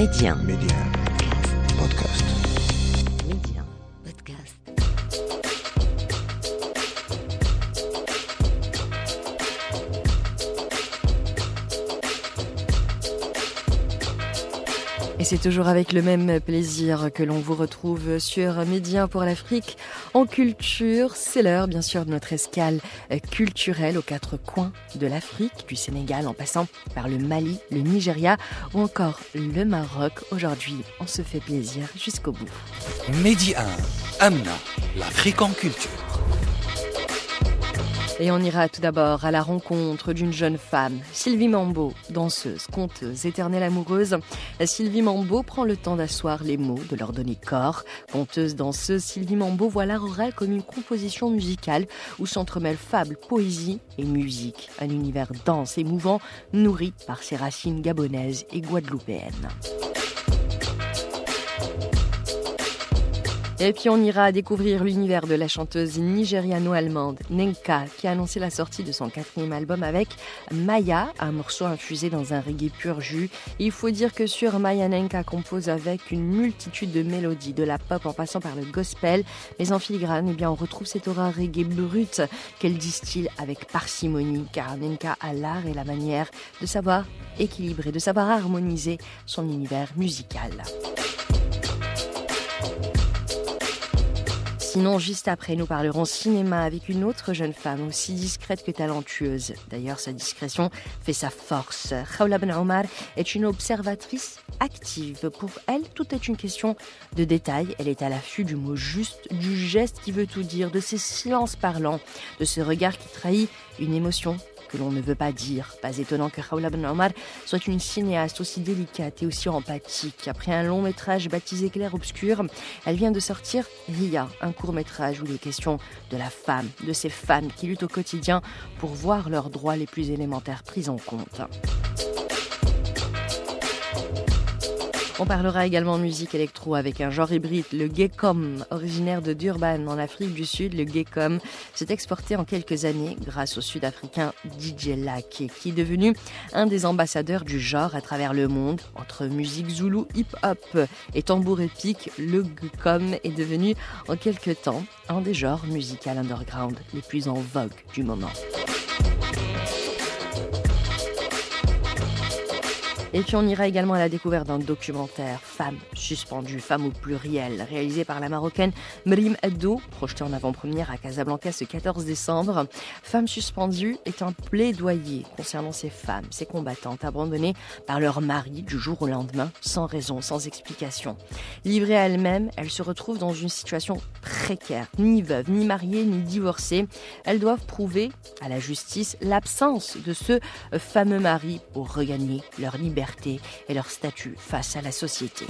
Média. Média. Podcast. Média. Podcast. Et c'est toujours avec le même plaisir que l'on vous retrouve sur Média pour l'Afrique en culture. C'est l'heure, bien sûr, de notre escale culturelle aux quatre coins de l'Afrique, du Sénégal en passant par le Mali, le Nigeria ou encore le Maroc. Aujourd'hui, on se fait plaisir jusqu'au bout. Medi 1, Amna, l'Afrique en culture. Et on ira tout d'abord à la rencontre d'une jeune femme, Sylvie Mambo, danseuse, conteuse, éternelle amoureuse. Sylvie Mambo prend le temps d'asseoir les mots, de leur donner corps. Conteuse, danseuse, Sylvie Mambo voit l'art oral comme une composition musicale où s'entremêlent fable, poésie et musique. Un univers dense, émouvant, nourri par ses racines gabonaises et guadeloupéennes. Et puis on ira découvrir l'univers de la chanteuse nigériano-allemande Nenka qui a annoncé la sortie de son quatrième album avec Maya, un morceau infusé dans un reggae pur jus. il faut dire que sur Maya Nenka compose avec une multitude de mélodies, de la pop en passant par le gospel, mais en filigrane, eh bien on retrouve cette aura reggae brute qu'elle distille avec parcimonie car Nenka a l'art et la manière de savoir équilibrer, de savoir harmoniser son univers musical. Sinon, juste après, nous parlerons cinéma avec une autre jeune femme aussi discrète que talentueuse. D'ailleurs, sa discrétion fait sa force. Khawla Ben Omar est une observatrice active. Pour elle, tout est une question de détail. Elle est à l'affût du mot juste, du geste qui veut tout dire, de ses silences parlants, de ce regard qui trahit une émotion que l'on ne veut pas dire. Pas étonnant que Khawla Ben Omar soit une cinéaste aussi délicate et aussi empathique. Après un long métrage baptisé Clair Obscur, elle vient de sortir Ria, un court métrage où il est question de la femme, de ces femmes qui luttent au quotidien pour voir leurs droits les plus élémentaires pris en compte. On parlera également musique électro avec un genre hybride, le Gekom, originaire de Durban en Afrique du Sud. Le Gekom s'est exporté en quelques années grâce au Sud-Africain DJ Lack, qui est devenu un des ambassadeurs du genre à travers le monde. Entre musique zoulou, hip-hop et tambour épique, le Gekom est devenu en quelques temps un des genres musicaux underground les plus en vogue du moment. Et puis on ira également à la découverte d'un documentaire Femmes suspendues, Femmes au pluriel, réalisé par la marocaine Mrim Addo, projeté en avant-première à Casablanca ce 14 décembre. Femmes suspendues est un plaidoyer concernant ces femmes, ces combattantes abandonnées par leur mari du jour au lendemain, sans raison, sans explication. Livrées à elles-mêmes, elles se retrouvent dans une situation précaire, ni veuves, ni mariées, ni divorcées. Elles doivent prouver à la justice l'absence de ce fameux mari pour regagner leur liberté et leur statut face à la société.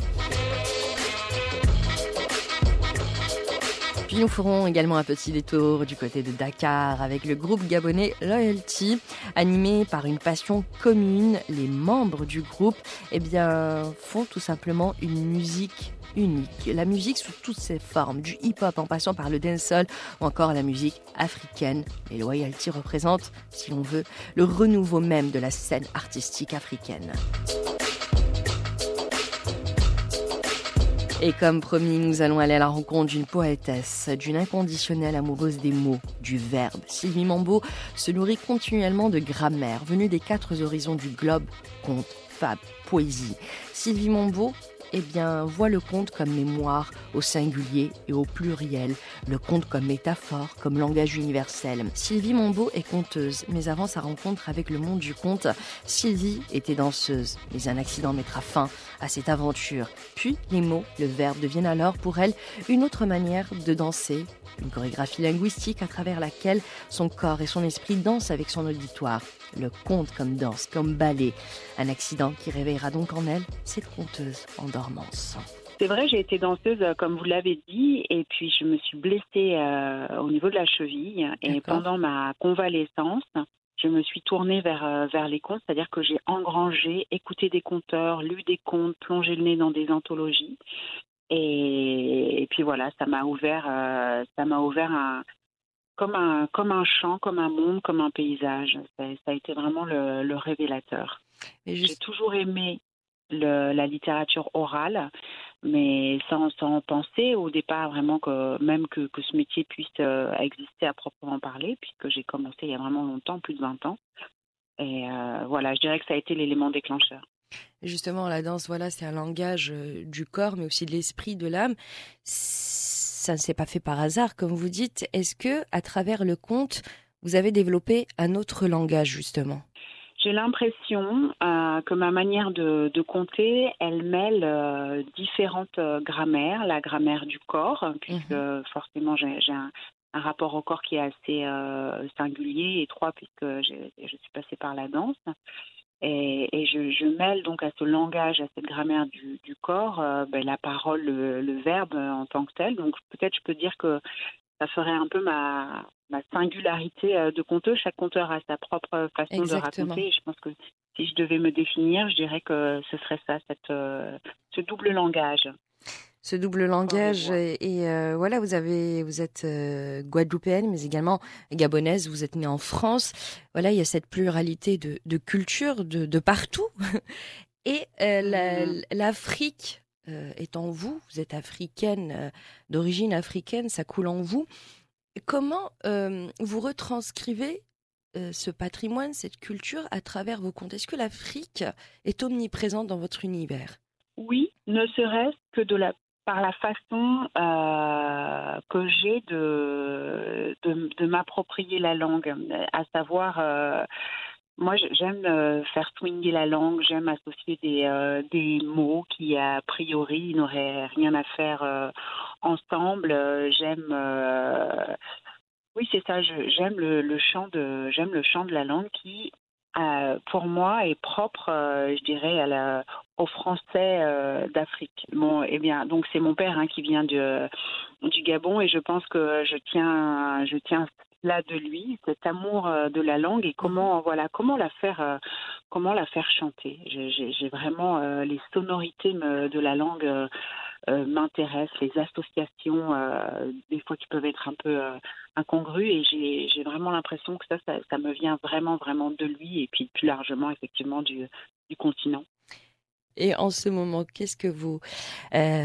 Puis nous ferons également un petit détour du côté de Dakar avec le groupe gabonais Loyalty, animé par une passion commune. Les membres du groupe eh bien, font tout simplement une musique unique. La musique sous toutes ses formes, du hip-hop en passant par le dancehall ou encore la musique africaine. Les Loyalty représentent, si l'on veut, le renouveau même de la scène artistique africaine. Et comme promis, nous allons aller à la rencontre d'une poétesse, d'une inconditionnelle amoureuse des mots, du verbe. Sylvie Mambo se nourrit continuellement de grammaire, venue des quatre horizons du globe, conte, fable, poésie. Sylvie Mambo eh bien, voit le conte comme mémoire au singulier et au pluriel, le conte comme métaphore, comme langage universel. Sylvie Mombeau est conteuse, mais avant sa rencontre avec le monde du conte, Sylvie était danseuse. Mais un accident mettra fin à cette aventure. Puis les mots, le verbe deviennent alors pour elle une autre manière de danser, une chorégraphie linguistique à travers laquelle son corps et son esprit dansent avec son auditoire. Le conte comme danse, comme ballet. Un accident qui réveillera donc en elle cette conteuse en dormance. C'est vrai, j'ai été danseuse, euh, comme vous l'avez dit, et puis je me suis blessée euh, au niveau de la cheville. Et pendant ma convalescence, je me suis tournée vers, euh, vers les contes, c'est-à-dire que j'ai engrangé, écouté des conteurs, lu des contes, plongé le nez dans des anthologies. Et, puis voilà, ça m'a ouvert, ça m'a ouvert un, comme un, comme un champ, comme un monde, comme un paysage. Ça, a été vraiment le, révélateur. J'ai toujours aimé la littérature orale, mais sans, sans penser au départ vraiment que même que, que ce métier puisse euh, exister à proprement parler, puisque j'ai commencé il y a vraiment longtemps, plus de 20 ans. Et euh, voilà, je dirais que ça a été l'élément déclencheur. Justement, la danse, voilà, c'est un langage euh, du corps, mais aussi de l'esprit, de l'âme. Ça ne s'est pas fait par hasard, comme vous dites. Est-ce que, à travers le conte, vous avez développé un autre langage, justement? J'ai l'impression euh, que ma manière de, de compter, elle mêle euh, différentes euh, grammaires, la grammaire du corps, puisque mhm. forcément j'ai un, un, rapport au corps qui est assez euh, singulier, étroit, puisque je suis passée par la danse. Et, et je, je, mêle donc à ce langage, à cette grammaire du, du corps, ben, la parole, le, le, verbe en tant que tel. Donc peut-être je peux dire que ça ferait un peu ma, ma singularité euh, de conteur. Chaque conteur a sa propre façon de raconter. je pense que si je devais me définir, je dirais que ce serait ça, cette, euh, ce double langage. Ce double langage et, euh, voilà, vous avez, vous êtes guadeloupéenne, mais également gabonaise. Vous êtes née en France. Voilà, il y a cette pluralité de, de cultures de, de partout. et mm-hmm. l'Afrique est en vous. Vous êtes africaine, d'origine africaine, ça coule en vous. Comment euh, vous retranscrivez euh, ce patrimoine, cette culture à travers vos contes Est-ce que l'Afrique est omniprésente dans votre univers? Oui, ne serait-ce que de la, par la façon euh, que j'ai de, de, m'approprier la langue, à savoir moi, j'aime faire swinger la langue, j'aime associer des, des mots qui, a priori, n'auraient rien à faire ensemble. Euh, j'aime euh, oui, c'est ça. J'aime le, le, chant de j'aime le chant de la langue qui, euh, pour moi, est propre, je dirais, à la, aux Français d'Afrique. Bon, eh bien, donc c'est mon père hein, qui vient du, du Gabon et je pense que je tiens, je tiens là de lui, cet amour de la langue et comment, voilà, comment la faire, comment la faire chanter. J'ai vraiment les sonorités de la langue euh, m'intéressent, les associations, euh, des fois qui peuvent être un peu euh, incongrues, et j'ai vraiment l'impression que ça, ça, me vient vraiment, vraiment de lui, et puis plus largement, effectivement, du, du continent. Et en ce moment, qu'est-ce que vous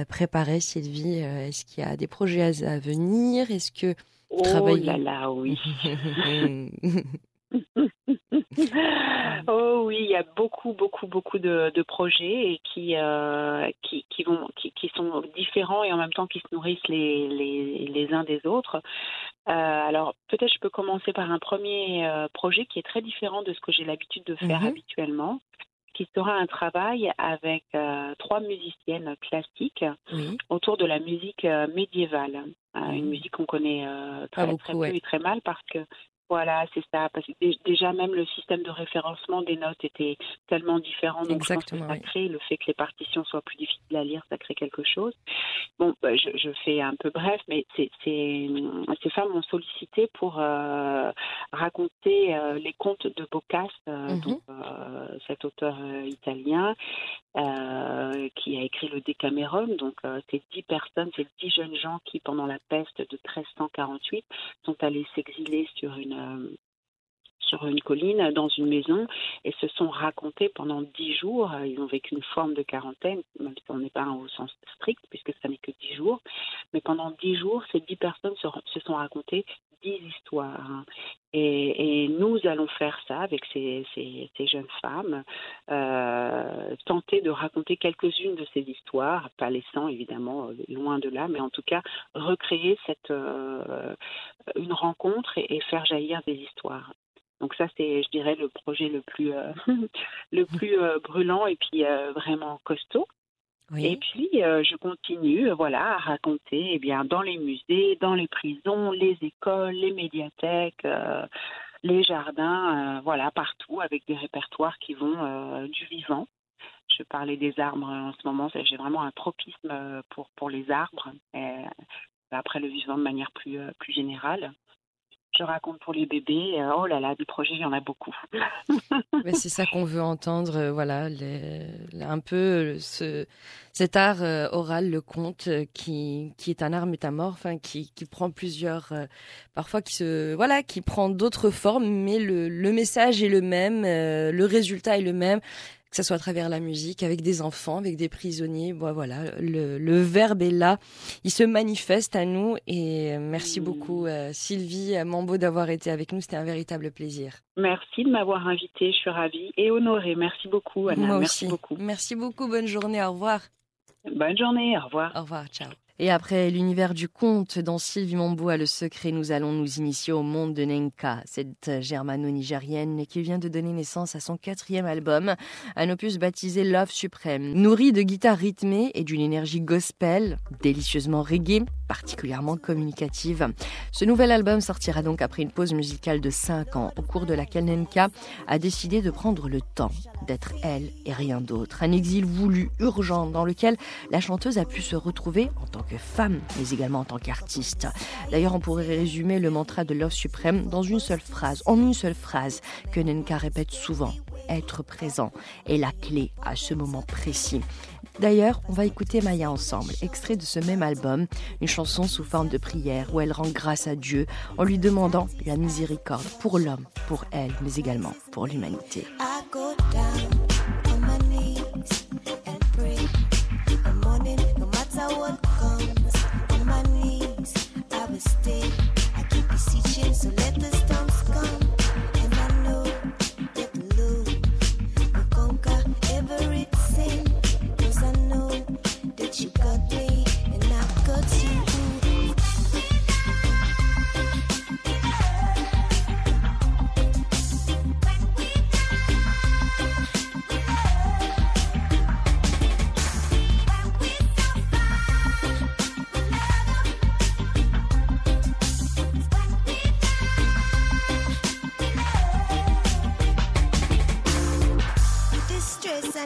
préparez, Sylvie? Est-ce qu'il y a des projets à, venir? Est-ce que vous oh là là, oui. oh oui, il y a beaucoup, beaucoup, beaucoup de, de projets et qui, euh, qui, qui, vont, qui, qui, sont différents et en même temps qui se nourrissent les, les, les uns des autres. Euh, alors peut-être je peux commencer par un premier euh, projet qui est très différent de ce que j'ai l'habitude de faire mhm. habituellement qui sera un travail avec euh, trois musiciennes classiques autour de la musique euh, médiévale, euh, une musique qu'on connaît très, très peu et très mal parce que voilà, c'est ça. Parce que déjà même le système de référencement des notes était tellement différent. Donc Exactement, ça crée le fait que les partitions soient plus difficiles à lire, ça crée quelque chose. Bon, bah, je, je, fais un peu bref, mais c'est, ces femmes m'ont sollicité pour euh, raconter euh, les contes de Boccace, euh, mm-hmm. donc, cet auteur italien qui a écrit le Decameron. Donc ces dix personnes, ces dix jeunes gens qui, pendant la peste de 1348, sont allés s'exiler sur une euh, sur une colline, dans une maison, et se sont racontés pendant dix jours. Ils ont vécu une forme de quarantaine, même si on n'est pas au sens strict, puisque ça n'est que dix jours. Mais pendant dix jours, ces dix personnes se, se sont racontées dix histoires. Et, et, nous allons faire ça avec ces, jeunes femmes, euh, tenter de raconter quelques-unes de ces histoires, pas laissant évidemment loin de là, mais en tout cas recréer cette euh, une rencontre et, faire jaillir des histoires. Donc ça c'est, je dirais, le projet le plus euh, le plus euh, brûlant et puis euh, vraiment costaud. Et puis, euh, je continue, voilà, à raconter, eh bien, dans les musées, dans les prisons, les écoles, les médiathèques, euh, les jardins, euh, voilà, partout, avec des répertoires qui vont du vivant. Je parlais des arbres en ce moment, j'ai vraiment un tropisme pour pour les arbres. Après le vivant de manière plus plus générale je raconte pour les bébés. Euh, oh là là, des projets, il y en a beaucoup. Mais c'est ça qu'on veut entendre, euh, voilà, un peu ce, cet art euh, oral, le conte, qui, qui est un art métamorphe, hein, qui, qui prend plusieurs, parfois qui se, voilà, qui prend d'autres formes, mais le, le message est le même, le résultat est le même. Que ce soit à travers la musique, avec des enfants, avec des prisonniers. Bon, voilà, le, verbe est là, il se manifeste à nous. Et merci beaucoup, euh, Sylvie Mambo, d'avoir été avec nous. C'était un véritable plaisir. Merci de m'avoir invitée, je suis ravie et honorée. Merci beaucoup, Anna. Moi merci aussi. beaucoup. Merci beaucoup, bonne journée, au revoir. Bonne journée, au revoir. Au revoir, ciao. Et après l'univers du conte dans Sylvie Mambo a le secret, nous allons nous initier au monde de Nenka, cette germano-nigérienne qui vient de donner naissance à son quatrième album, un opus baptisé Love Suprême. Nourri de guitares rythmées et d'une énergie gospel, délicieusement reggae, particulièrement communicative. Ce nouvel album sortira donc après une pause musicale de 5 ans, au cours de laquelle Nenka a décidé de prendre le temps d'être elle et rien d'autre. Un exil voulu, urgent, dans lequel la chanteuse a pu se retrouver en tant que femme, mais également en tant qu'artiste. D'ailleurs, on pourrait résumer le mantra de Love Suprême dans une seule phrase, en une seule phrase, que Nenka répète souvent. Être présent est la clé à ce moment précis. D'ailleurs, on va écouter Maya ensemble, extrait de ce même album, une chanson sous forme de prière où elle rend grâce à Dieu en lui demandant la miséricorde pour l'homme, pour elle, mais également pour l'humanité.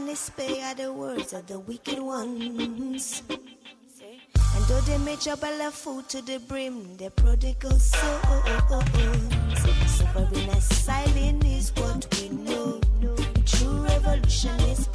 Are the words of the wicked ones. And though they may trouble of food to the brim, the prodigal souls. Suffering as silent is what we know. True revolution is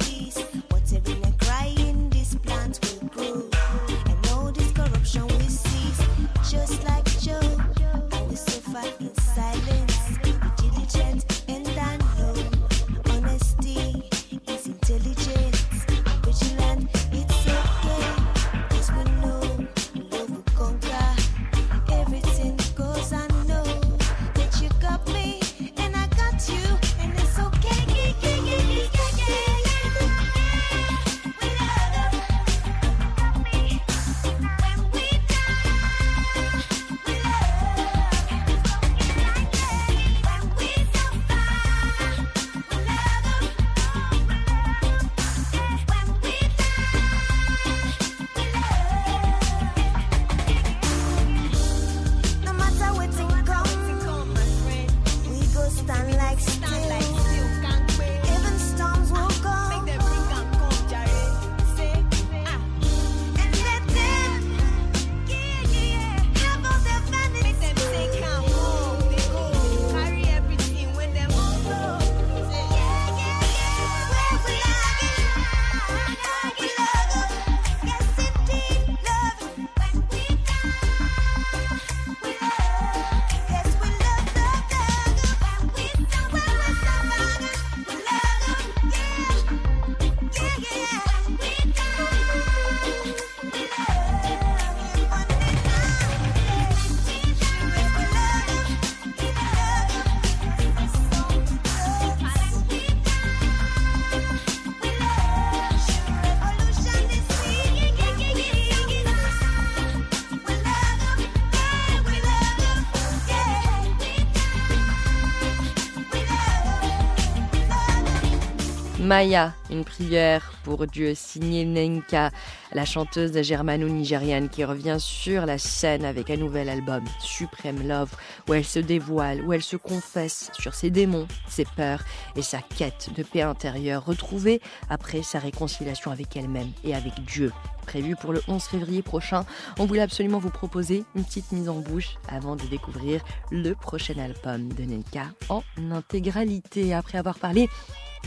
Maya, une prière pour Dieu, signée Nenka, la chanteuse germano-nigériane qui revient sur la scène avec un nouvel album, Supreme Love, où elle se dévoile, où elle se confesse sur ses démons, ses peurs et sa quête de paix intérieure retrouvée après sa réconciliation avec elle-même et avec Dieu. Prévu pour le 11 février prochain, on voulait absolument vous proposer une petite mise en bouche avant de découvrir le prochain album de Nenka en intégralité. Après avoir parlé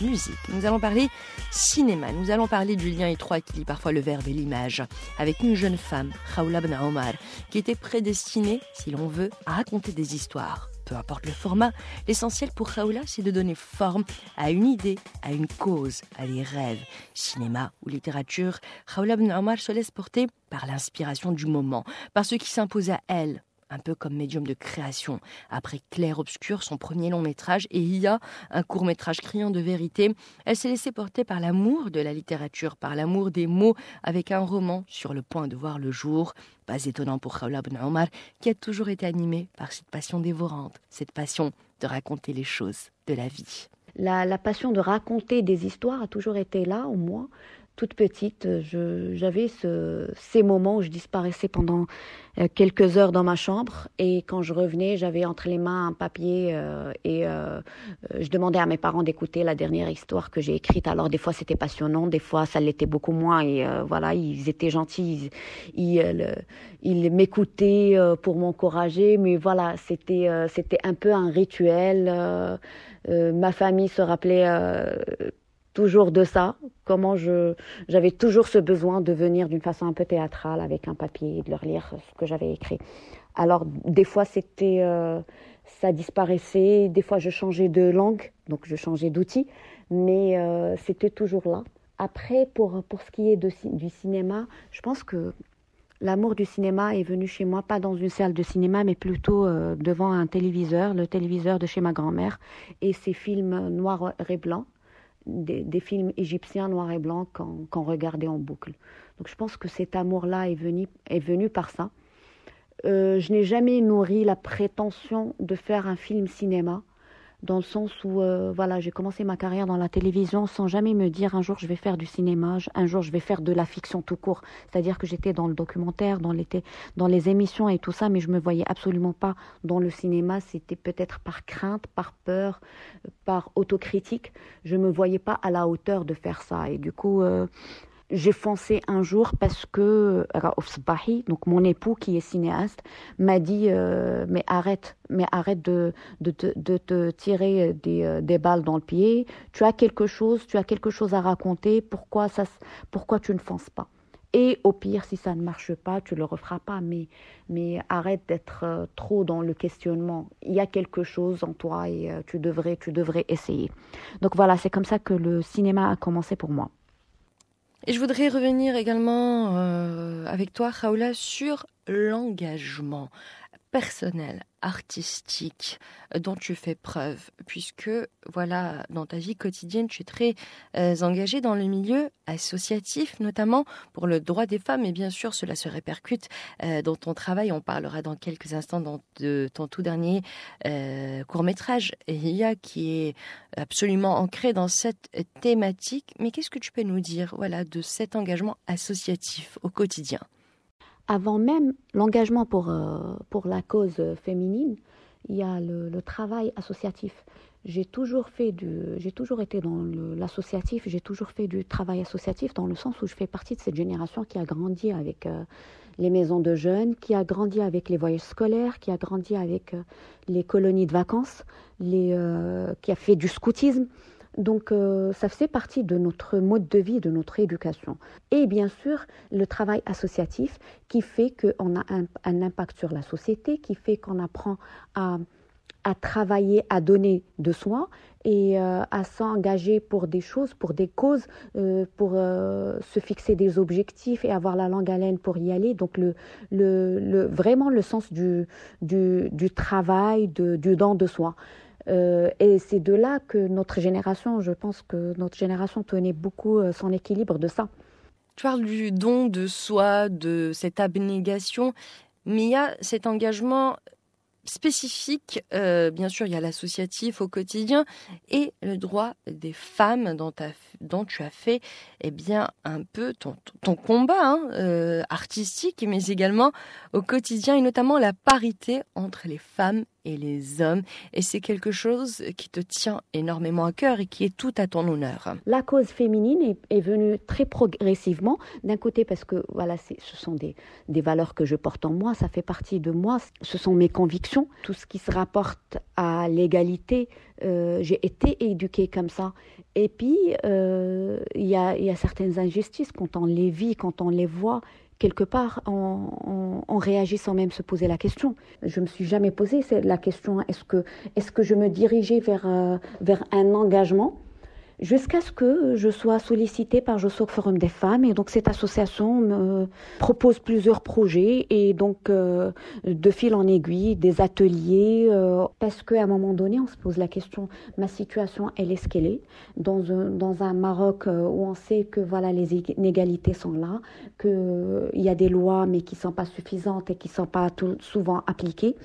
musique. Nous allons parler cinéma. Nous allons parler du lien étroit qui lie parfois le verbe et l'image avec une jeune femme, Khawla Ben Omar, qui était prédestinée, si l'on veut, à raconter des histoires peu importe le format, l'essentiel pour Raoula, c'est de donner forme à une idée, à une cause, à des rêves. Cinéma ou littérature, Raoula Ben Omar se laisse porter par l'inspiration du moment, par ce qui s'impose à elle, un peu comme médium de création. Après Claire Obscur, son premier long métrage, et Ia, un court métrage criant de vérité, elle s'est laissée porter par l'amour de la littérature, par l'amour des mots, avec un roman sur le point de voir le jour. Pas étonnant pour Khawla Ben Omar, qui a toujours été animée par cette passion dévorante, cette passion de raconter les choses de la vie. La, la passion de raconter des histoires a toujours été là, au moins toute petite, j'avais ce, ces moments où je disparaissais pendant euh, quelques heures dans ma chambre et quand je revenais, j'avais entre les mains un papier euh, et euh, je demandais à mes parents d'écouter la dernière histoire que j'ai écrite. Alors des fois c'était passionnant, des fois ça l'était beaucoup moins et voilà, ils étaient gentils, ils, ils, m'écoutaient pour m'encourager, mais voilà, c'était c'était un peu un rituel. ma famille se rappelait toujours de ça, comment je j'avais toujours ce besoin de venir d'une façon un peu théâtrale avec un papier et de leur lire ce que j'avais écrit. Alors des fois c'était euh, ça disparaissait, des fois je changeais de langue, donc je changeais d'outil, mais euh, c'était toujours là. Après pour pour ce qui est du cinéma, je pense que L'amour du cinéma est venu chez moi, pas dans une salle de cinéma, mais plutôt euh, devant un téléviseur, le téléviseur de chez ma grand-mère, et ses films noirs et blancs des, films égyptiens noir et blanc qu'on regardait en boucle. Donc je pense que cet amour-là est venu, est venu par ça. Euh, je n'ai jamais nourri la prétention de faire un film cinéma dans le sens où euh, voilà j'ai commencé ma carrière dans la télévision sans jamais me dire un jour je vais faire du cinéma un jour je vais faire de la fiction tout court. C'est-à-dire que j'étais dans le documentaire dans les dans les émissions et tout ça mais je me voyais absolument pas dans le cinéma. C'était peut-être par crainte par peur par autocritique. Je me voyais pas à la hauteur de faire ça. Et du coup euh, j'ai foncé un jour parce que donc mon époux qui est cinéaste m'a dit euh, mais arrête mais arrête de de, de, te tirer des, euh, des, balles dans le pied. Tu as quelque chose tu as quelque chose à raconter. Pourquoi ça pourquoi tu ne fonces pas? Et au pire si ça ne marche pas tu le referas pas. Mais mais arrête d'être euh, trop dans le questionnement. Il y a quelque chose en toi et tu devrais tu devrais essayer. Donc voilà c'est comme ça que le cinéma a commencé pour moi et je voudrais revenir également euh, avec toi, Raoula, sur l'engagement personnel, artistique euh, dont tu fais preuve, puisque voilà, dans ta vie quotidienne, tu es très euh, engagé dans le milieu associatif, notamment pour le droit des femmes, et bien sûr, cela se répercute euh, dans ton travail. On parlera dans quelques instants de ton tout dernier court métrage, Ria, qui est absolument ancré dans cette thématique. Mais qu'est-ce que tu peux nous dire, voilà, de cet engagement associatif au quotidien? Avant même l'engagement pour, euh, pour la cause féminine, il y a le, travail associatif. J'ai toujours fait du, j'ai toujours été dans l'associatif, j'ai toujours fait du travail associatif dans le sens où je fais partie de cette génération qui a grandi avec euh, les maisons de jeunes, qui a grandi avec les voyages scolaires, qui a grandi avec euh, les colonies de vacances, les, qui a fait du scoutisme. Donc euh, ça fait partie de notre mode de vie, de notre éducation. Et bien sûr, le travail associatif qui fait qu'on a un, impact sur la société, qui fait qu'on apprend à, travailler, à donner de soi et euh, à s'engager pour des choses, pour des causes, euh, pour se fixer des objectifs et avoir la langue à laine pour y aller. Donc le, vraiment le sens du, du, travail, du don de soi. Euh, et c'est de là que notre génération, je pense que notre génération tenait beaucoup euh, son équilibre de ça. Tu parles du don de soi, de cette abnégation, mais il y a cet engagement spécifique. Euh, bien sûr, il y a l'associatif au quotidien et le droit des femmes dont, tu as fait eh bien, un peu ton, ton combat hein, artistique, mais également au quotidien et notamment la parité entre les femmes et les hommes. Et c'est quelque chose qui te tient énormément à cœur et qui est tout à ton honneur. La cause féminine est, venue très progressivement. D'un côté parce que voilà, ce sont des, des valeurs que je porte en moi, ça fait partie de moi, ce sont mes convictions. Tout ce qui se rapporte à l'égalité Euh, j'ai été éduquée comme ça. Et puis, euh, il y, a, y, a, certaines injustices quand on les vit, quand on les voit. Quelque part, on, réagit sans même se poser la question. Je me suis jamais posé la question est-ce que, est-ce que je me dirigeais vers, euh, vers un engagement jusqu'à ce que je sois sollicitée par Josok Forum des femmes. Et donc cette association me propose plusieurs projets et donc euh, de fil en aiguille, des ateliers, euh, parce qu'à un moment donné, on se pose la question, ma situation, elle est ce qu'elle est, dans un, dans un Maroc euh, où on sait que voilà les inégalités sont là, qu'il y a des lois mais qui ne sont pas suffisantes et qui ne sont pas souvent appliquées.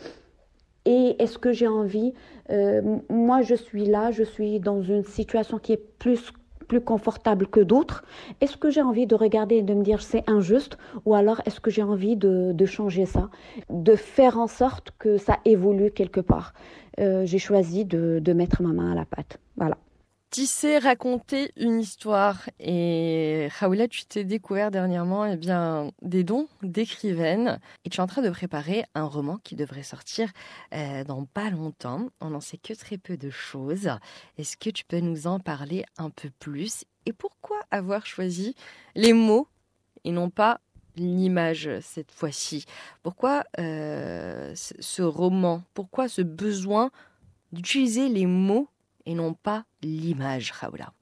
Et est-ce que j'ai envie euh, Moi, je suis là, je suis dans une situation qui est plus plus confortable que d'autres. Est-ce que j'ai envie de regarder et de me dire c'est injuste ou alors est-ce que j'ai envie de, changer ça, de faire en sorte que ça évolue quelque part? Euh, J'ai choisi de, de mettre ma main à la pâte. Voilà tisser, raconter une histoire. Et Raoula, tu t'es découvert dernièrement eh bien, des dons d'écrivaine et tu es en train de préparer un roman qui devrait sortir euh, dans pas longtemps. On n'en sait que très peu de choses. Est-ce que tu peux nous en parler un peu plus? Et pourquoi avoir choisi les mots et non pas l'image cette fois-ci? Pourquoi euh, ce roman? Pourquoi ce besoin d'utiliser les mots et non pas l'image, Raoula.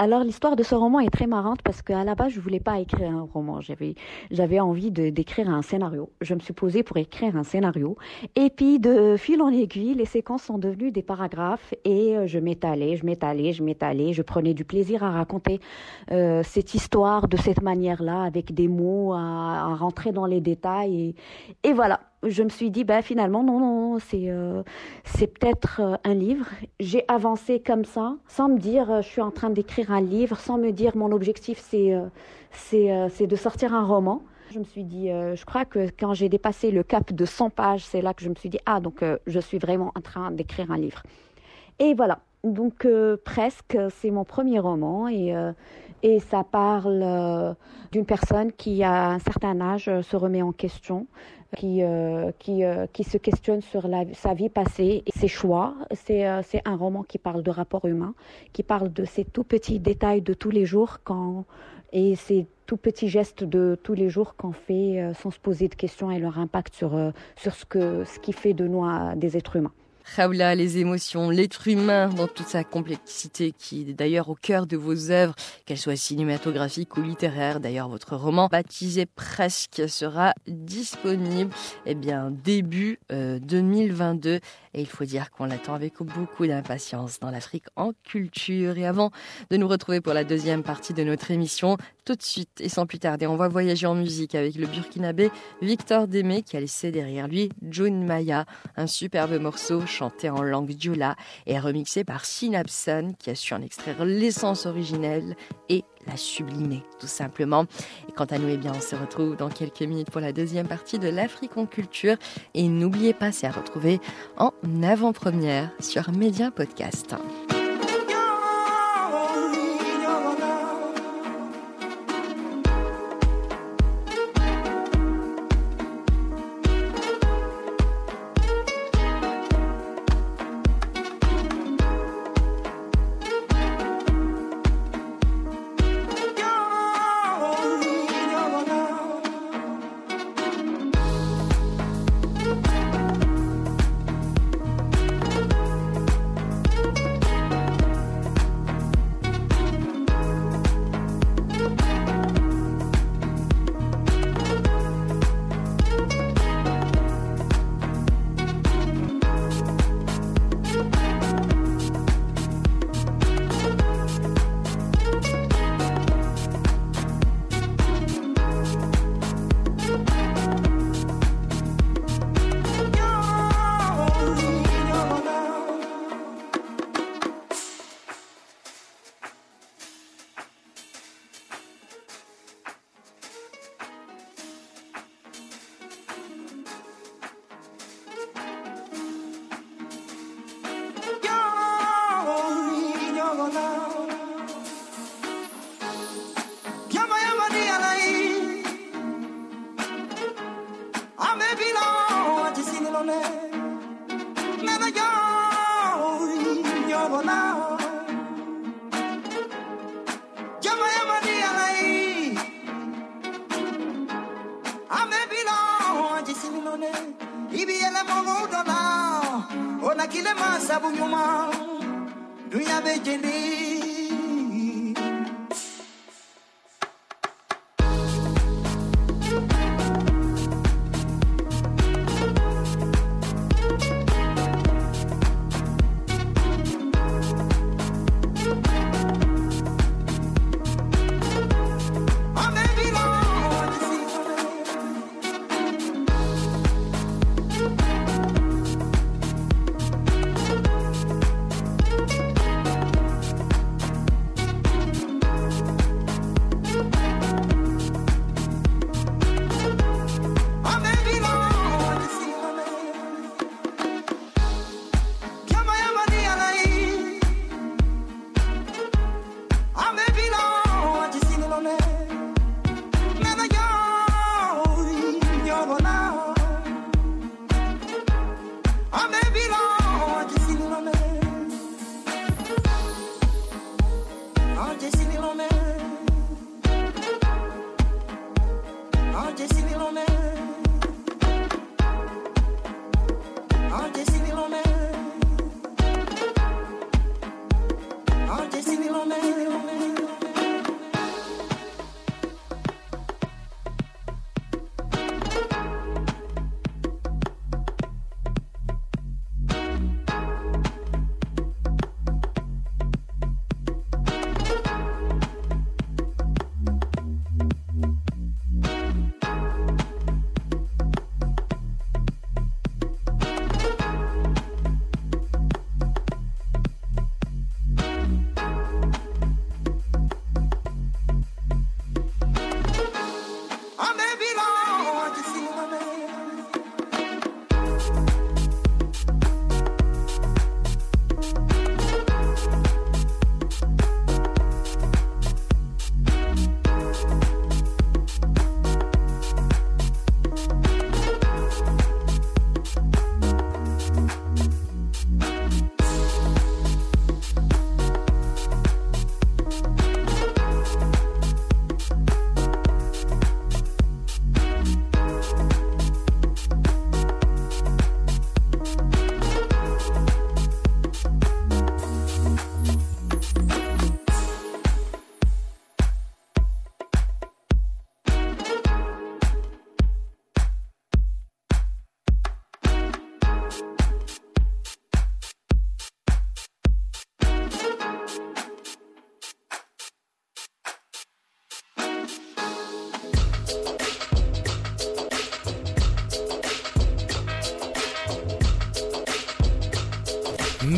Alors l'histoire de ce roman est très marrante parce qu'à la base je voulais pas écrire un roman, j'avais j'avais envie d'écrire un scénario. Je me suis posée pour écrire un scénario. Et puis de fil en aiguille les séquences sont devenues des paragraphes et euh, je m'étalais, je m'étalais, je m'étalais, je prenais du plaisir à raconter euh, cette histoire de cette manière-là avec des mots, à, rentrer dans les détails. Et, et voilà je me suis dit, ben, finalement, non, non, c'est euh, c'est peut-être euh, un livre. J'ai avancé comme ça, sans me dire, euh, je suis en train d'écrire un livre, sans me dire, mon objectif, c'est c'est de sortir un roman. Je me suis dit, je crois que quand j'ai dépassé le cap de 100 pages, c'est là que je me suis dit, ah, donc je suis vraiment en train d'écrire un livre. Et voilà, donc presque, c'est mon premier roman et, et ça parle d'une personne qui, à un certain âge, se remet en question, qui, euh, qui, euh, qui, se questionne sur la, sa vie passée et ses choix. C'est euh, un roman qui parle de rapport humain, qui parle de ces tout petits détails de tous les jours quand, et ces tout petits gestes de tous les jours qu'on fait sans se poser de questions et leur impact sur, sur ce, que, ce qui fait de nous des êtres humains. Raoula, les émotions, l'être humain dans toute sa complexité qui est d'ailleurs au cœur de vos œuvres, qu'elles soient cinématographiques ou littéraires. D'ailleurs, votre roman baptisé Presque sera disponible eh bien, début 2022 euh, et il faut dire qu'on l'attend avec beaucoup d'impatience dans l'Afrique en culture. Et avant de nous retrouver pour la deuxième partie de notre émission, tout de suite et sans plus tarder, on va voyager en musique avec le burkinabé Victor Démé qui a laissé derrière lui June Maya, un superbe morceau chanté en langue diola et remixé par Synapson qui a su en extraire l'essence originelle et la sublimer tout simplement. Et quant à nous, eh bien, on se retrouve dans quelques minutes pour la deuxième partie de l'Afrique culture. Et n'oubliez pas, c'est à retrouver en avant-première sur Média Podcast.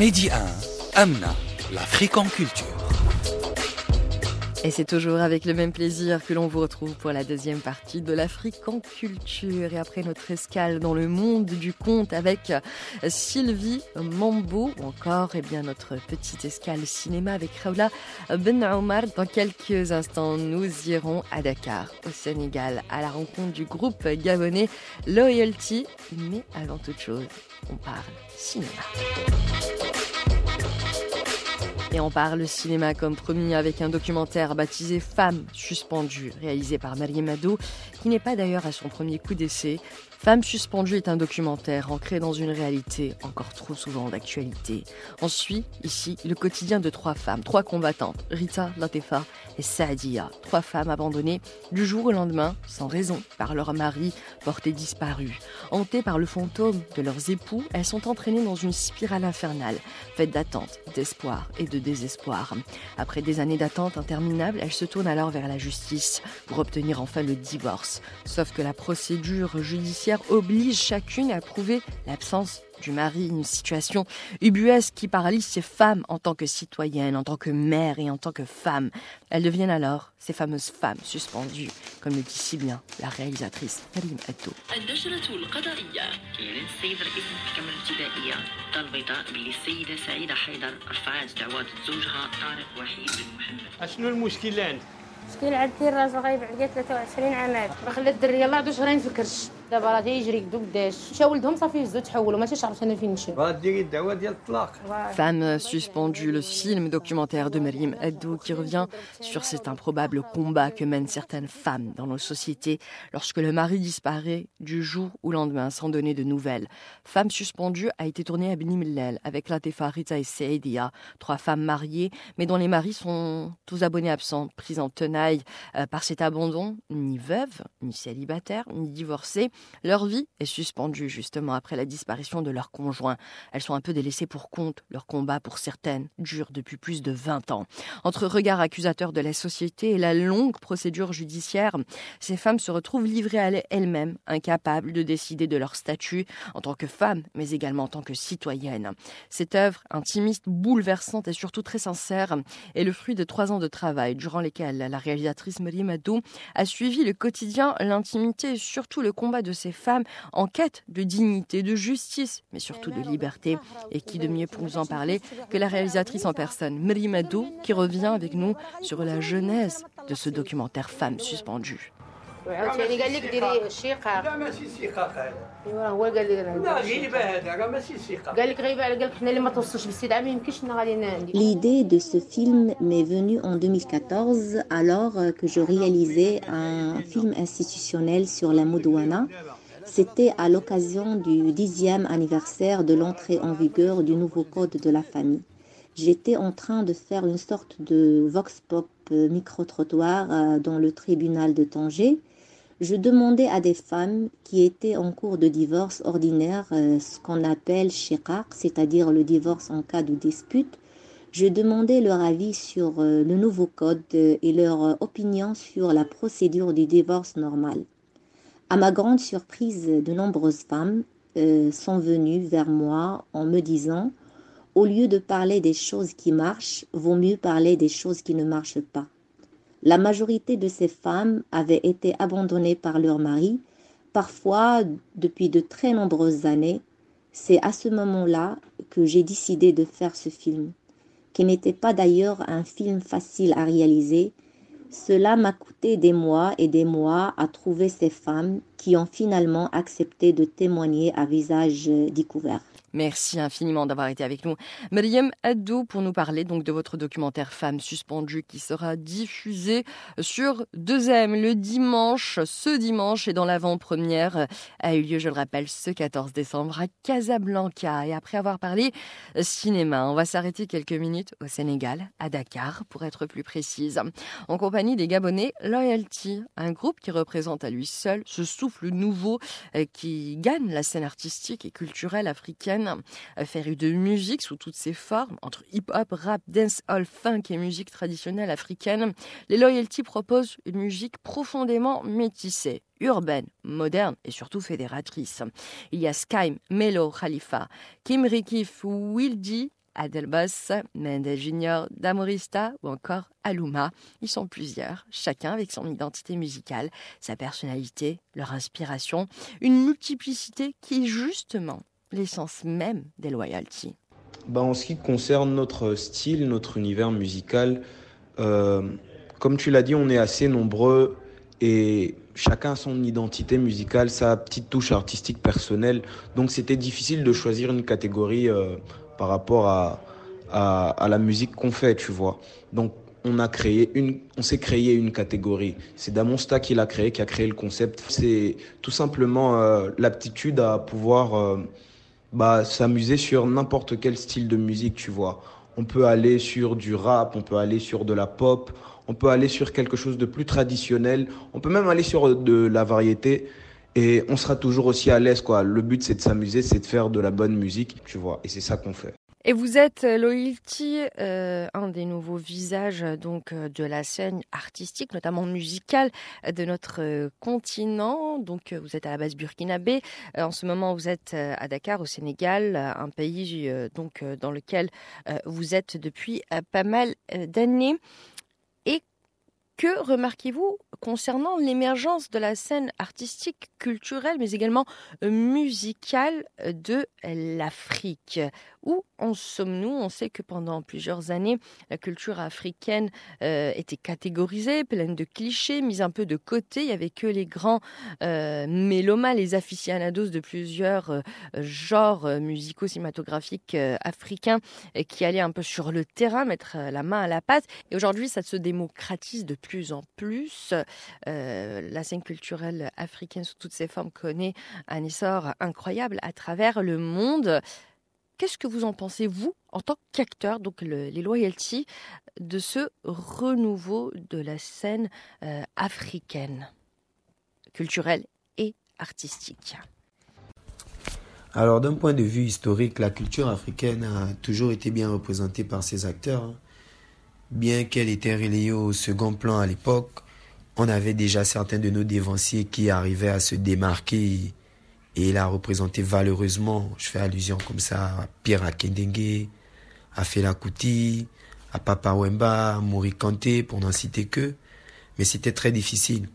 Midi 1, Amna, l'Afrique en culture. Et c'est toujours avec le même plaisir que l'on vous retrouve pour la deuxième partie de l'Afrique en culture. Et après notre escale dans le monde du conte avec Sylvie Mambo, ou encore eh bien, notre petite escale cinéma avec Raoula Ben Omar. Dans quelques instants, nous irons à Dakar, au Sénégal, à la rencontre du groupe gabonais Loyalty. Mais avant toute chose, on parle cinéma. Et on parle cinéma comme promis avec un documentaire baptisé Femmes suspendues, réalisé par Marie Mado, qui n'est pas d'ailleurs à son premier coup d'essai, Femme suspendue est un documentaire ancré dans une réalité encore trop souvent d'actualité. On suit ici le quotidien de trois femmes, trois combattantes, Rita, Latefa et Saadia, trois femmes abandonnées du jour au lendemain, sans raison, par leur mari porté disparu. Hantées par le fantôme de leurs époux, elles sont entraînées dans une spirale infernale, faite d'attente, d'espoir et de désespoir. Après des années d'attente interminables, elles se tournent alors vers la justice pour obtenir enfin le divorce. Sauf que la procédure judiciaire oblige chacune à prouver l'absence du mari, une situation ubuesque qui paralyse ces femmes en tant que citoyennes, en tant que mères et en tant que femmes. Elles deviennent alors ces fameuses femmes suspendues, comme le dit si bien la réalisatrice Karim Atto. المشكل عندي الراجل غايب عليا 23 عام ما خلات الدريه الله دو شهرين فكرش دابا راه تيجري يدو قداش مشى ولدهم صافي هزو تحولوا ما تعرفش انا فين نمشي غاديري الدعوه ديال الطلاق Femme suspendue, le film documentaire de Marim Haddou qui revient sur cet improbable combat que mènent certaines femmes dans nos sociétés lorsque le mari disparaît du jour au lendemain sans donner de nouvelles. Femme suspendue a été tournée à Beni Mellel avec Latifa Rita et Seidia, trois femmes mariées mais dont les maris sont tous abonnés absents, prises en tenaille euh, par cet abandon, ni veuves, ni célibataires, ni divorcées. Leur vie est suspendue justement après la disparition de leur conjoint. Elles sont un peu délaissées pour compte. Leur combat, pour certaines, dure depuis plus de 20 ans. Entre regards accusateurs de la société et la longue procédure judiciaire, ces femmes se retrouvent livrées à elles-mêmes, incapables de décider de leur statut en tant que femmes, mais également en tant que citoyennes. Cette œuvre, intimiste, bouleversante et surtout très sincère, est le fruit de trois ans de travail durant lesquels la réalisatrice Marie Madou a suivi le quotidien, l'intimité et surtout le combat de ces femmes en quête de dignité, de justice, mais surtout de liberté. Et qui de mieux pour nous en parler que la réalisatrice en personne, Marie Madou, qui revient avec nous sur la genèse de ce documentaire Femmes suspendues. وعاوتاني قال لك ديري شقاق لا ماشي سيقاق هذا ايوا هو قال لي لا غيبه هذا راه ماشي سيقاق قال لك غيبه قال لك حنا اللي ما توصلش بالاستدعاء ما يمكنش لنا غادي ندير L'idée de ce film m'est venue en 2014 alors que je réalisais un film institutionnel sur la Moudouana. C'était à l'occasion du dixième anniversaire de l'entrée en vigueur du nouveau code de la famille. J'étais en train de faire une sorte de vox pop euh, micro-trottoir euh, dans le tribunal de Tanger. Je demandais à des femmes qui étaient en cours de divorce ordinaire, euh, ce qu'on appelle shiqaq, c'est-à-dire le divorce en cas de dispute, je demandais leur avis sur euh, le nouveau code euh, et leur opinion sur la procédure du divorce normal. À ma grande surprise, de nombreuses femmes sont venues vers moi en me disant au lieu de parler des choses qui marchent, vaut mieux parler des choses qui ne marchent pas. La majorité de ces femmes avaient été abandonnées par leur mari, parfois depuis de très nombreuses années. C'est à ce moment-là que j'ai décidé de faire ce film, qui n'était pas d'ailleurs un film facile à réaliser. Cela m'a coûté des mois et des mois à trouver ces femmes qui ont finalement accepté de témoigner à visage découvert. Merci infiniment d'avoir été avec nous. Mariam Haddou pour nous parler donc de votre documentaire Femmes suspendues qui sera diffusé sur 2M le dimanche, ce dimanche et dans l'avant-première a eu lieu, je le rappelle, ce 14 décembre à Casablanca. Et après avoir parlé cinéma, on va s'arrêter quelques minutes au Sénégal, à Dakar pour être plus précise, en compagnie des Gabonais Loyalty, un groupe qui représente à lui seul ce souffle nouveau euh, qui gagne la scène artistique et culturelle africaine euh, féru de musique sous toutes ses formes, entre hip-hop, rap, dancehall, funk et musique traditionnelle africaine, les Loyalty proposent une musique profondément métissée, urbaine, moderne et surtout fédératrice. Il y a Sky, Melo, Khalifa, Kim Rikif, Wildy, Adelbos, Mendes Junior, Damorista ou encore Aluma. Ils sont plusieurs, chacun avec son identité musicale, sa personnalité, leur inspiration, une multiplicité qui justement l'essence même des loyalties. Bah, en ce qui concerne notre style, notre univers musical, euh, comme tu l'as dit, on est assez nombreux et chacun a son identité musicale, sa petite touche artistique personnelle. Donc c'était difficile de choisir une catégorie euh, par rapport à, à, la musique qu'on fait, tu vois. Donc on a créé une, on s'est créé une catégorie. C'est Damonsta qui l'a créé, qui a créé le concept. C'est tout simplement euh, l'aptitude à pouvoir bah, s'amuser sur n'importe quel style de musique, tu vois. On peut aller sur du rap, on peut aller sur de la pop, on peut aller sur quelque chose de plus traditionnel, on peut même aller sur de la variété et on sera toujours aussi à l'aise, quoi. Le but, c'est de s'amuser, c'est de faire de la bonne musique, tu vois, et c'est ça qu'on fait. Et vous êtes euh, Loyalty, euh, un des nouveaux visages euh, donc de la scène artistique, notamment musicale de notre continent. Donc vous êtes à la base burkinabé. En ce moment, vous êtes à Dakar, au Sénégal, un pays donc dans lequel vous êtes depuis pas mal d'années. Et que remarquez-vous concernant l'émergence de la scène artistique, culturelle, mais également musicale de l'Afrique? Où en sommes-nous? On sait que pendant plusieurs années, la culture africaine euh, était catégorisée, pleine de clichés, mise un peu de côté. Il n'y avait que les grands euh, mélomanes, les aficionados de plusieurs euh, genres musicaux cinématographiques africains qui allaient un peu sur le terrain, mettre la main à la pâte. Et aujourd'hui, ça se démocratise de plus en plus. la scène culturelle africaine sous toutes ses formes connaît un essor incroyable à travers le monde. Qu'est-ce que vous en pensez, vous, en tant qu'acteur, donc les loyalties, de ce renouveau de la scène euh, africaine, culturelle et artistique? Alors, d'un point de vue historique, la culture africaine a toujours été bien représentée par ses acteurs. Hein. Bien qu'elle était relayée au second plan à l'époque, on avait déjà certains de nos dévanciers qui arrivaient à se démarquer et il a représenté valeureusement, je fais allusion comme ça à Pierre Akendengue, à Fela Kuti, à Papa Wemba, à Mori Kanté, pour n'en citer que. Mais c'était très difficile.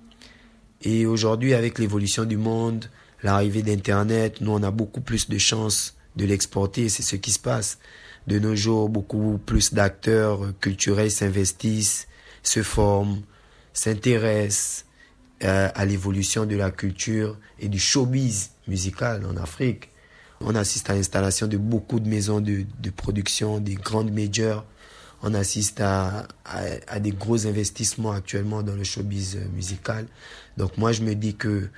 Et aujourd'hui, avec l'évolution du monde, l'arrivée d'Internet, nous, on a beaucoup plus de chances de l'exporter. C'est ce qui se passe. De nos jours, beaucoup plus d'acteurs culturels s'investissent, se forment, s'intéressent euh, à l'évolution de la culture et du showbiz musical en Afrique. On assiste à l'installation de beaucoup de maisons de, production, des grandes majors. On assiste à, à, des gros investissements actuellement dans le showbiz musical. Donc moi, je me dis que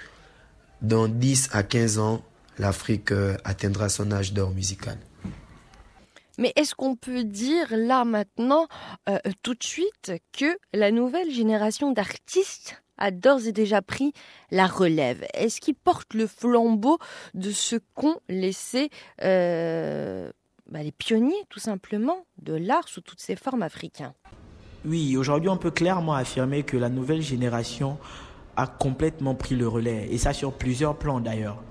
dans 10 à 15 ans, l'Afrique euh, atteindra son âge d'or musical. Mais est-ce qu'on peut dire là maintenant, euh, tout de suite, que la nouvelle génération d'artistes a d'ores et déjà pris la relève Est-ce qu'il porte le flambeau de ce qu'ont laissé euh, bah, les pionniers, tout simplement, de l'art sous toutes ses formes africaines Oui, aujourd'hui, on peut clairement affirmer que la nouvelle génération a complètement pris le relais, et ça sur plusieurs plans d'ailleurs.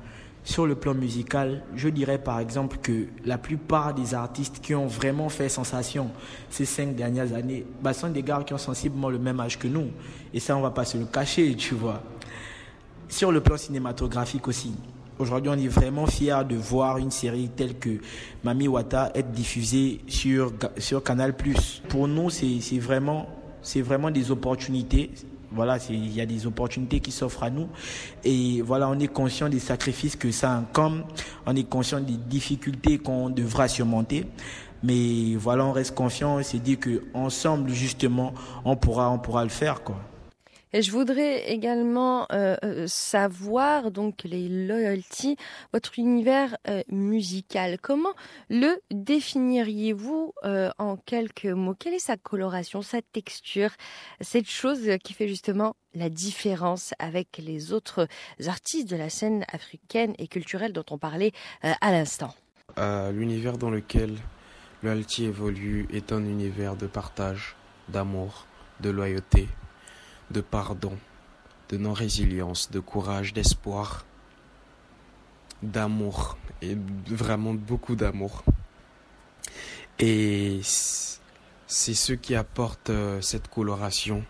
Sur le plan musical, je dirais par exemple que la plupart des artistes qui ont vraiment fait sensation ces cinq dernières années bah, sont des gars qui ont sensiblement le même âge que nous. Et ça, on va pas se le cacher, tu vois. Sur le plan cinématographique aussi, aujourd'hui, on est vraiment fiers de voir une série telle que Mami Wata être diffusée sur, sur Canal+. Pour nous, c'est vraiment, vraiment des opportunités voilà, il y a des opportunités qui s'offrent à nous. Et voilà, on est conscient des sacrifices que ça incombe. On est conscient des difficultés qu'on devra surmonter. Mais voilà, on reste confiant et se dit que ensemble, justement, on pourra, on pourra le faire, quoi. Et je voudrais également euh, euh, savoir, donc, les loyalties, votre univers euh, musical. Comment le définiriez-vous en quelques mots? Quelle est sa coloration, sa texture, cette chose qui fait justement la différence avec les autres artistes de la scène africaine et culturelle dont on parlait à l'instant. L'univers dans lequel loyalty évolue est un univers de partage, d'amour, de loyauté de pardon, de non-résilience, de courage, d'espoir, d'amour, et vraiment beaucoup d'amour. Et c'est ce qui apporte euh, cette coloration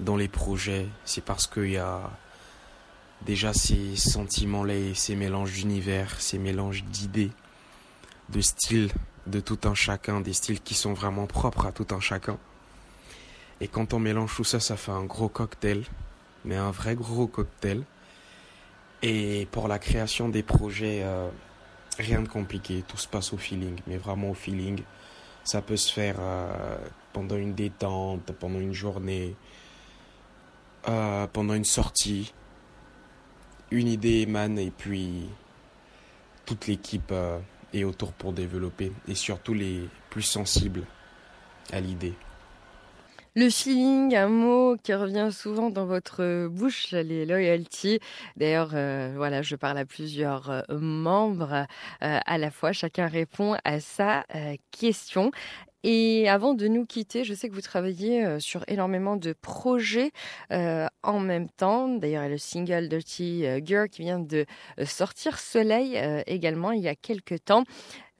dans les projets. C'est parce qu'il y a déjà ces sentiments-là ces mélanges d'univers, ces mélanges d'idées, de styles de tout un chacun, des styles qui sont vraiment propres à tout un chacun. Et quand on mélange tout ça, ça fait un gros cocktail, mais un vrai gros cocktail. Et pour la création des projets, euh, rien de compliqué, tout se passe au feeling, mais vraiment au feeling. Ça peut se faire euh, pendant une détente, pendant une journée, euh, pendant une sortie. Une idée émane et puis toute l'équipe est autour pour développer et surtout les plus sensibles à l'idée. Le feeling, un mot qui revient souvent dans votre bouche, les loyalties. D'ailleurs, euh, voilà, je parle à plusieurs euh, membres euh, à la fois. Chacun répond à sa question. Et avant de nous quitter, je sais que vous travaillez sur énormément de projets en même temps. D'ailleurs, le single Dirty Girl qui vient de sortir Soleil également il y a quelques temps.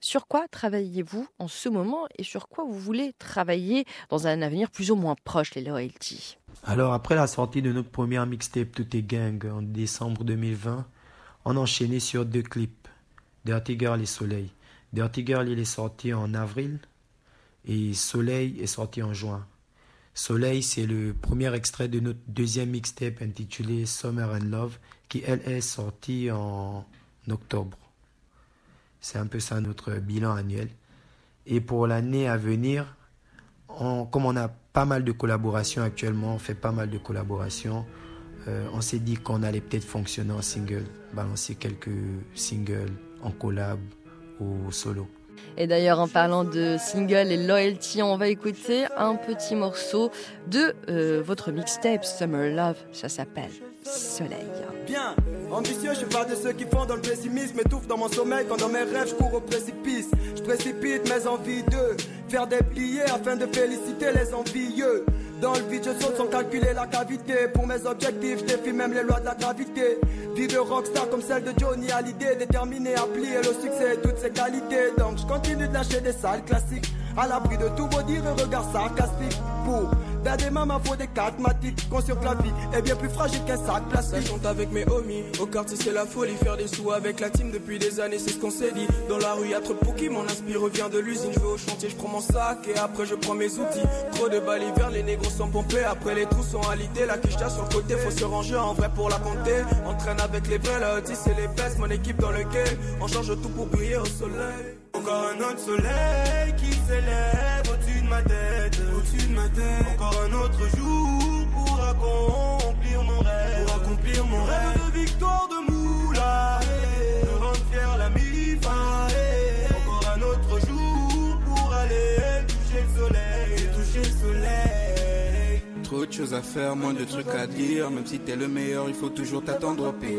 Sur quoi travaillez-vous en ce moment et sur quoi vous voulez travailler dans un avenir plus ou moins proche, les loyalties? Alors, après la sortie de notre première mixtape Tout est Gang en décembre 2020, on a enchaîné sur deux clips, Dirty Girl et Soleil. Dirty Girl, est sorti en avril et Soleil est sorti en juin. Soleil, c'est le premier extrait de notre deuxième mixtape intitulé Summer and Love qui, elle, est sortie en octobre. C'est un peu ça notre bilan annuel. Et pour l'année à venir, comme on a pas mal de collaborations actuellement, on fait pas mal de collaborations, euh, on s'est dit qu'on allait peut-être fonctionner en single, balancer quelques singles en collab ou solo. Et d'ailleurs, en parlant de single et loyalty, on va écouter un petit morceau de euh, votre mixtape Summer Love. Ça s'appelle Soleil. Bien, ambitieux, je suis pas de ceux qui font dans le pessimisme, étouffe dans mon sommeil quand dans mes rêves je cours au précipice. Je précipite mes envies de faire des afin de féliciter les envieux. Dans le vide, je saute sans calculer la cavité. Pour mes objectifs, je défie même les lois de la gravité. Vie de rockstar comme celle de Johnny Hallyday, déterminé à plier le succès et toutes ses qualités. Donc je continue de lâcher des salles classiques, à l'abri de tout vos dire et regards sarcastiques. Pour vers des mamans, faut des catmatiques. Conscient que la vie est bien plus fragile qu'un sac plastique. Je chante avec mes homies, au quartier c'est la folie. Faire des sous avec la team depuis des années, c'est ce qu'on s'est dit. Dans la rue, y'a trop de qui m'en inspire, revient de l'usine. Je vais au chantier, je prends mon sac et après je prends mes outils. Trop de balles vers les négros sont pompés. Après les trous sont alité, la quiche sur le côté, faut se ranger en vrai pour la compter. Entraîne avec les vrais, là, c'est les baisses, mon équipe dans le game. On change tout pour briller au soleil. Encore un autre soleil qui s'élève au-dessus de ma tête, au-dessus de ma tête. Encore un autre jour pour accomplir mon rêve, pour accomplir mon rêve. De victoire de moula, Trop de choses à faire, moins de trucs à dire. Même si t'es le meilleur, il faut toujours t'attendre au pire.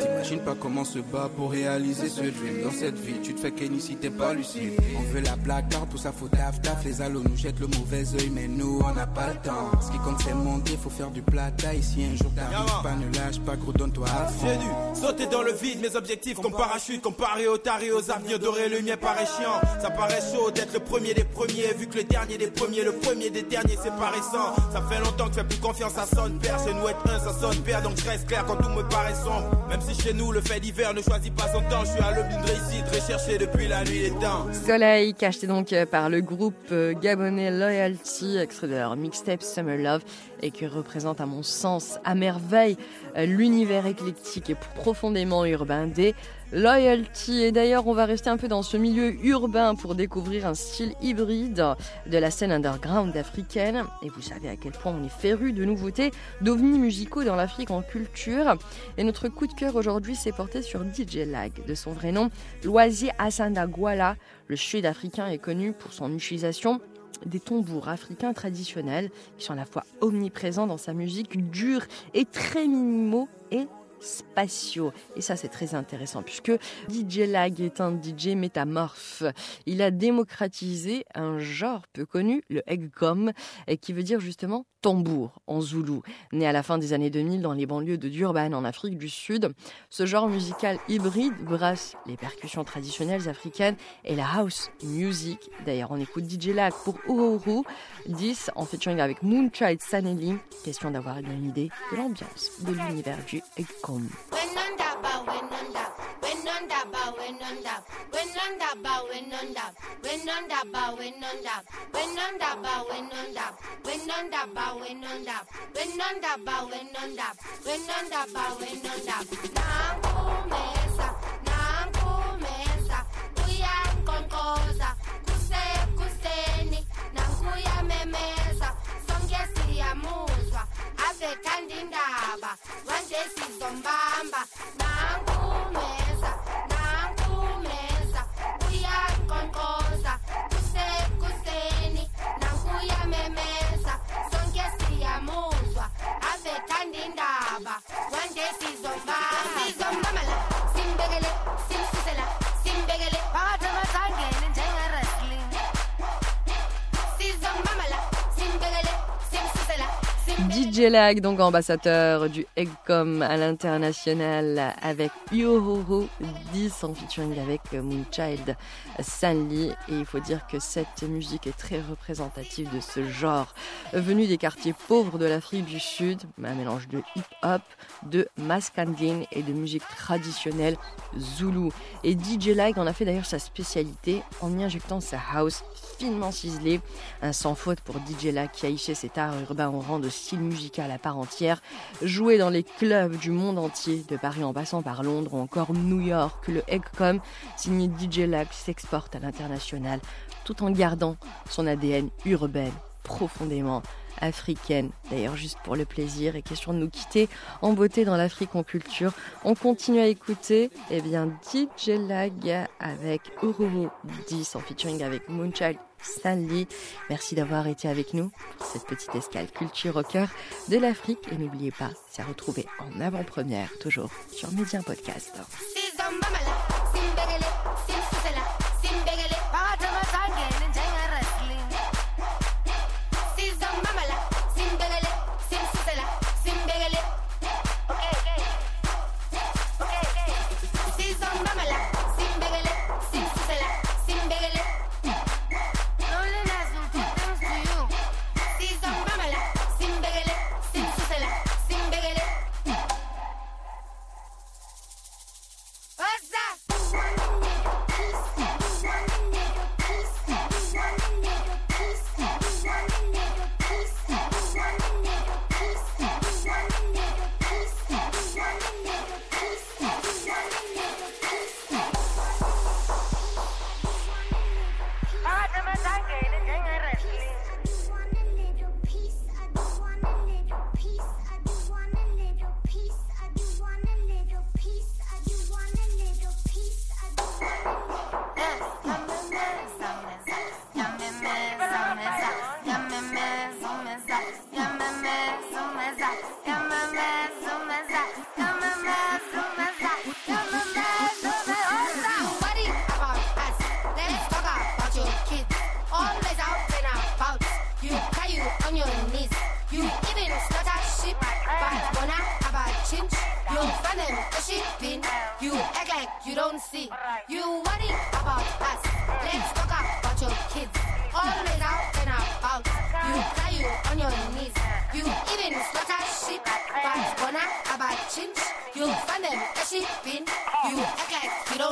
T'imagines pas comment se bat pour réaliser ce dream. Dans cette vie, tu te fais qu'aimer si t'es pas lucide. On veut la blague, car tout ça faut taf taf. Les allos nous jettent le mauvais oeil, mais nous on n'a pas le temps. Ce qui compte c'est monter, faut faire du plata. Ici un jour t'arrives pas, ne lâche pas, gros donne-toi à fond. J'ai dû sauter dans le vide, mes objectifs comme parachute. Comparé aux tarés, aux avenirs dorés, le mien paraît chiant. Ça paraît chaud d'être le premier des premiers. Vu que le dernier des premiers, le premier des derniers, c'est pas récent. Ça fait longtemps que tu fais plus confiance, ça sonne père. Chez nous, être un, ça sonne père. Donc je reste clair quand tout me paraît sombre. Même si chez nous, le fait d'hiver ne choisit pas son temps. Je suis à l'aube d'une réussite recherchée depuis la nuit des temps. Soleil, cacheté donc par le groupe euh, gabonais Loyalty, extrait de leur mixtape Summer Love, et qui représente à mon sens à merveille euh, l'univers éclectique et profondément urbain des Loyalty. Et d'ailleurs, on va rester un peu dans ce milieu urbain pour découvrir un style hybride de la scène underground africaine. Et vous savez à quel point on est féru de nouveautés, d'ovnis musicaux dans l'Afrique en culture. Et notre coup de cœur aujourd'hui s'est porté sur DJ Lag, de son vrai nom, Loisier Asanda Gwala. Le sud-africain est connu pour son utilisation des tambours africains traditionnels qui sont à la fois omniprésents dans sa musique dure et très minimaux et spatiaux. Et ça, c'est très intéressant puisque DJ Lag est un DJ métamorphe. Il a démocratisé un genre peu connu, le eggcom, qui veut dire justement tambour en zoulou. Né à la fin des années 2000 dans les banlieues de Durban en Afrique du Sud, ce genre musical hybride brasse les percussions traditionnelles africaines et la house music. D'ailleurs, on écoute DJ Lag pour Uhuru 10 en featuring avec Moonchild Sanelli. Question d'avoir une idée de l'ambiance de l'univers du eggcom. welkom. Nangu mesa, nangu mesa, tuya con cosa. osethanda indaba manje sizombamba. Nankumeza nankumeza uyaqonqoza kusekuseni nankuyamemeza sonke siyamuzwa avethanda indaba manje siz DJ Lag, donc ambassadeur du Eggcom à l'international avec Yohoho 10 en featuring avec Moonchild Sanli. Et il faut dire que cette musique est très représentative de ce genre. Venu des quartiers pauvres de l'Afrique du Sud, un mélange de hip-hop, de maskandin et de musique traditionnelle zoulou. Et DJ Lag en a fait d'ailleurs sa spécialité en y injectant sa house finement ciselée. Un sans faute pour DJ Lag qui a hissé cet art urbain au rang de style musical à part entière, joué dans les clubs du monde entier, de Paris en passant par Londres ou encore New York. Le Eggcom, signé DJ Lag, s'exporte à l'international tout en gardant son ADN urbain profondément africaine. D'ailleurs, juste pour le plaisir et question de nous quitter en beauté dans l'Afrique en culture, on continue à écouter eh bien, DJ Lag avec Ururu 10 en featuring avec Moonchild Stanley. Merci d'avoir été avec nous pour cette petite escale culture au cœur de l'Afrique. Et n'oubliez pas, c'est à retrouver en avant-première, toujours sur Média Podcast. Yamame, zoom is up. Yamame, zoom is up. Yamame, zoom You'll find them gossiping. You act like you don't.